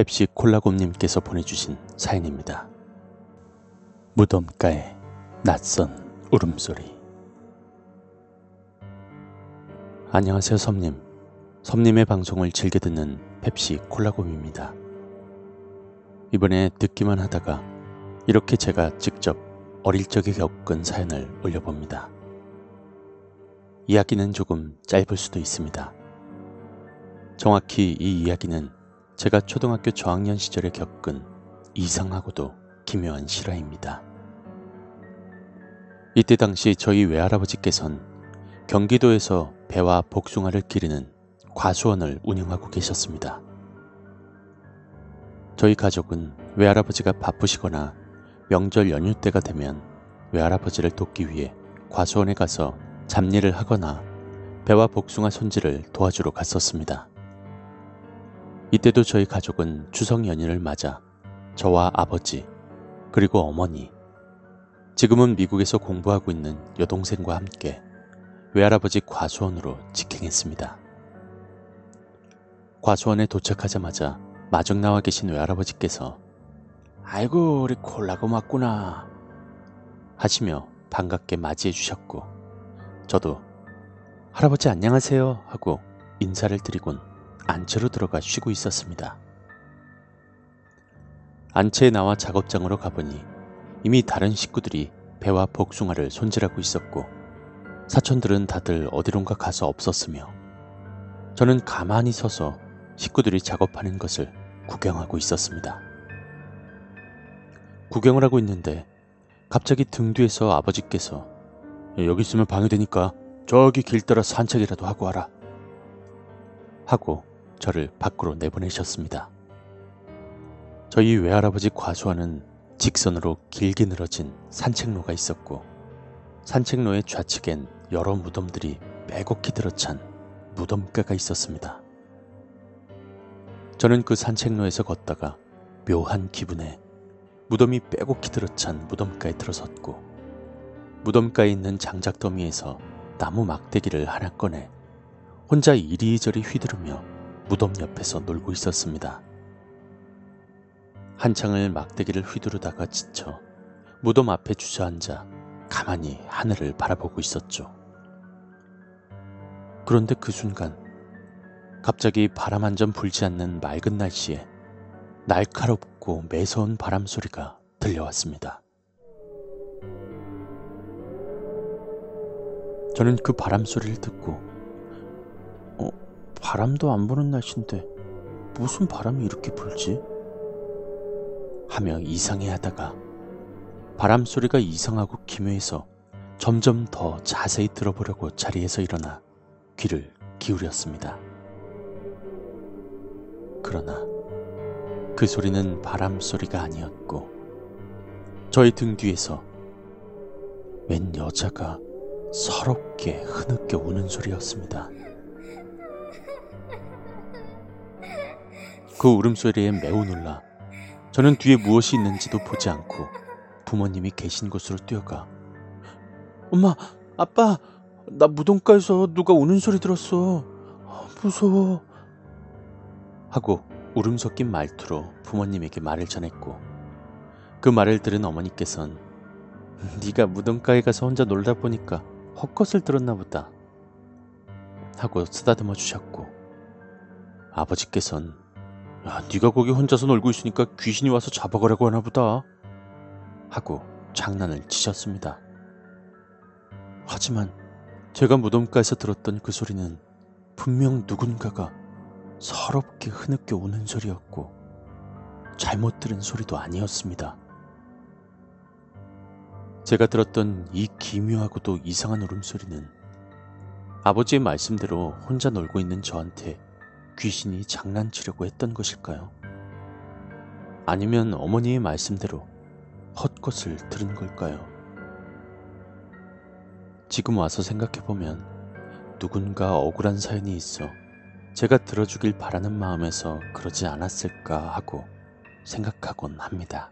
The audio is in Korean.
펩시 콜라곰님께서 보내주신 사연입니다. 무덤가의 낯선 울음소리. 안녕하세요, 섬님. 섬님의 방송을 즐겨 듣는 펩시 콜라곰입니다. 이번에 듣기만 하다가 이렇게 제가 직접 어릴 적에 겪은 사연을 올려봅니다. 이야기는 조금 짧을 수도 있습니다. 정확히 이 이야기는 제가 초등학교 저학년 시절에 겪은 이상하고도 기묘한 실화입니다. 이때 당시 저희 외할아버지께선 경기도에서 배와 복숭아를 기르는 과수원을 운영하고 계셨습니다. 저희 가족은 외할아버지가 바쁘시거나 명절 연휴 때가 되면 외할아버지를 돕기 위해 과수원에 가서 잡일을 하거나 배와 복숭아 손질을 도와주러 갔었습니다. 이때도 저희 가족은 추석 연휴를 맞아 저와 아버지, 그리고 어머니, 지금은 미국에서 공부하고 있는 여동생과 함께 외할아버지 과수원으로 직행했습니다. 과수원에 도착하자마자 마중 나와 계신 외할아버지께서 아이고 우리 콜라고 맞구나 하시며 반갑게 맞이해 주셨고 저도 할아버지 안녕하세요 하고 인사를 드리곤 안채로 들어가 쉬고 있었습니다. 안채에 나와 작업장으로 가보니 이미 다른 식구들이 배와 복숭아를 손질하고 있었고 사촌들은 다들 어디론가 가서 없었으며 저는 가만히 서서 식구들이 작업하는 것을 구경하고 있었습니다. 구경을 하고 있는데 갑자기 등 뒤에서 아버지께서 여기 있으면 방해되니까 저기 길 따라 산책이라도 하고 와라 하고 저를 밖으로 내보내셨습니다. 저희 외할아버지 과수와는 직선으로 길게 늘어진 산책로가 있었고 산책로의 좌측엔 여러 무덤들이 빼곡히 들어찬 무덤가가 있었습니다. 저는 그 산책로에서 걷다가 묘한 기분에 무덤이 빼곡히 들어찬 무덤가에 들어섰고 무덤가에 있는 장작더미에서 나무 막대기를 하나 꺼내 혼자 이리저리 휘두르며 무덤 옆에서 놀고 있었습니다. 한창을 막대기를 휘두르다가 지쳐 무덤 앞에 주저앉아 가만히 하늘을 바라보고 있었죠. 그런데 그 순간 갑자기 바람 한 점 불지 않는 맑은 날씨에 날카롭고 매서운 바람 소리가 들려왔습니다. 저는 그 바람 소리를 듣고, 어, 바람도 안 부는 날씨인데 무슨 바람이 이렇게 불지? 하며 이상해 하다가 바람 소리가 이상하고 기묘해서 점점 더 자세히 들어보려고 자리에서 일어나 귀를 기울였습니다. 그러나 그 소리는 바람 소리가 아니었고 저희 등 뒤에서 웬 여자가 서럽게 흐느껴 우는 소리였습니다. 그 울음소리에 매우 놀라 저는 뒤에 무엇이 있는지도 보지 않고 부모님이 계신 곳으로 뛰어가 엄마, 아빠, 나 무덤가에서 누가 우는 소리 들었어. 무서워. 하고 울음 섞인 말투로 부모님에게 말을 전했고 그 말을 들은 어머니께선 네가 무덤가에 가서 혼자 놀다 보니까 헛것을 들었나 보다 하고 쓰다듬어 주셨고 아버지께선 야, 네가 거기 혼자서 놀고 있으니까 귀신이 와서 잡아가려고 하나 보다 하고 장난을 치셨습니다. 하지만 제가 무덤가에서 들었던 그 소리는 분명 누군가가 서럽게 흐느껴 우는 소리였고 잘못 들은 소리도 아니었습니다. 제가 들었던 이 기묘하고도 이상한 울음소리는 아버지의 말씀대로 혼자 놀고 있는 저한테 귀신이 장난치려고 했던 것일까요? 아니면 어머니의 말씀대로 헛것을 들은 걸까요? 지금 와서 생각해보면 누군가 억울한 사연이 있어 제가 들어주길 바라는 마음에서 그러지 않았을까 하고 생각하곤 합니다.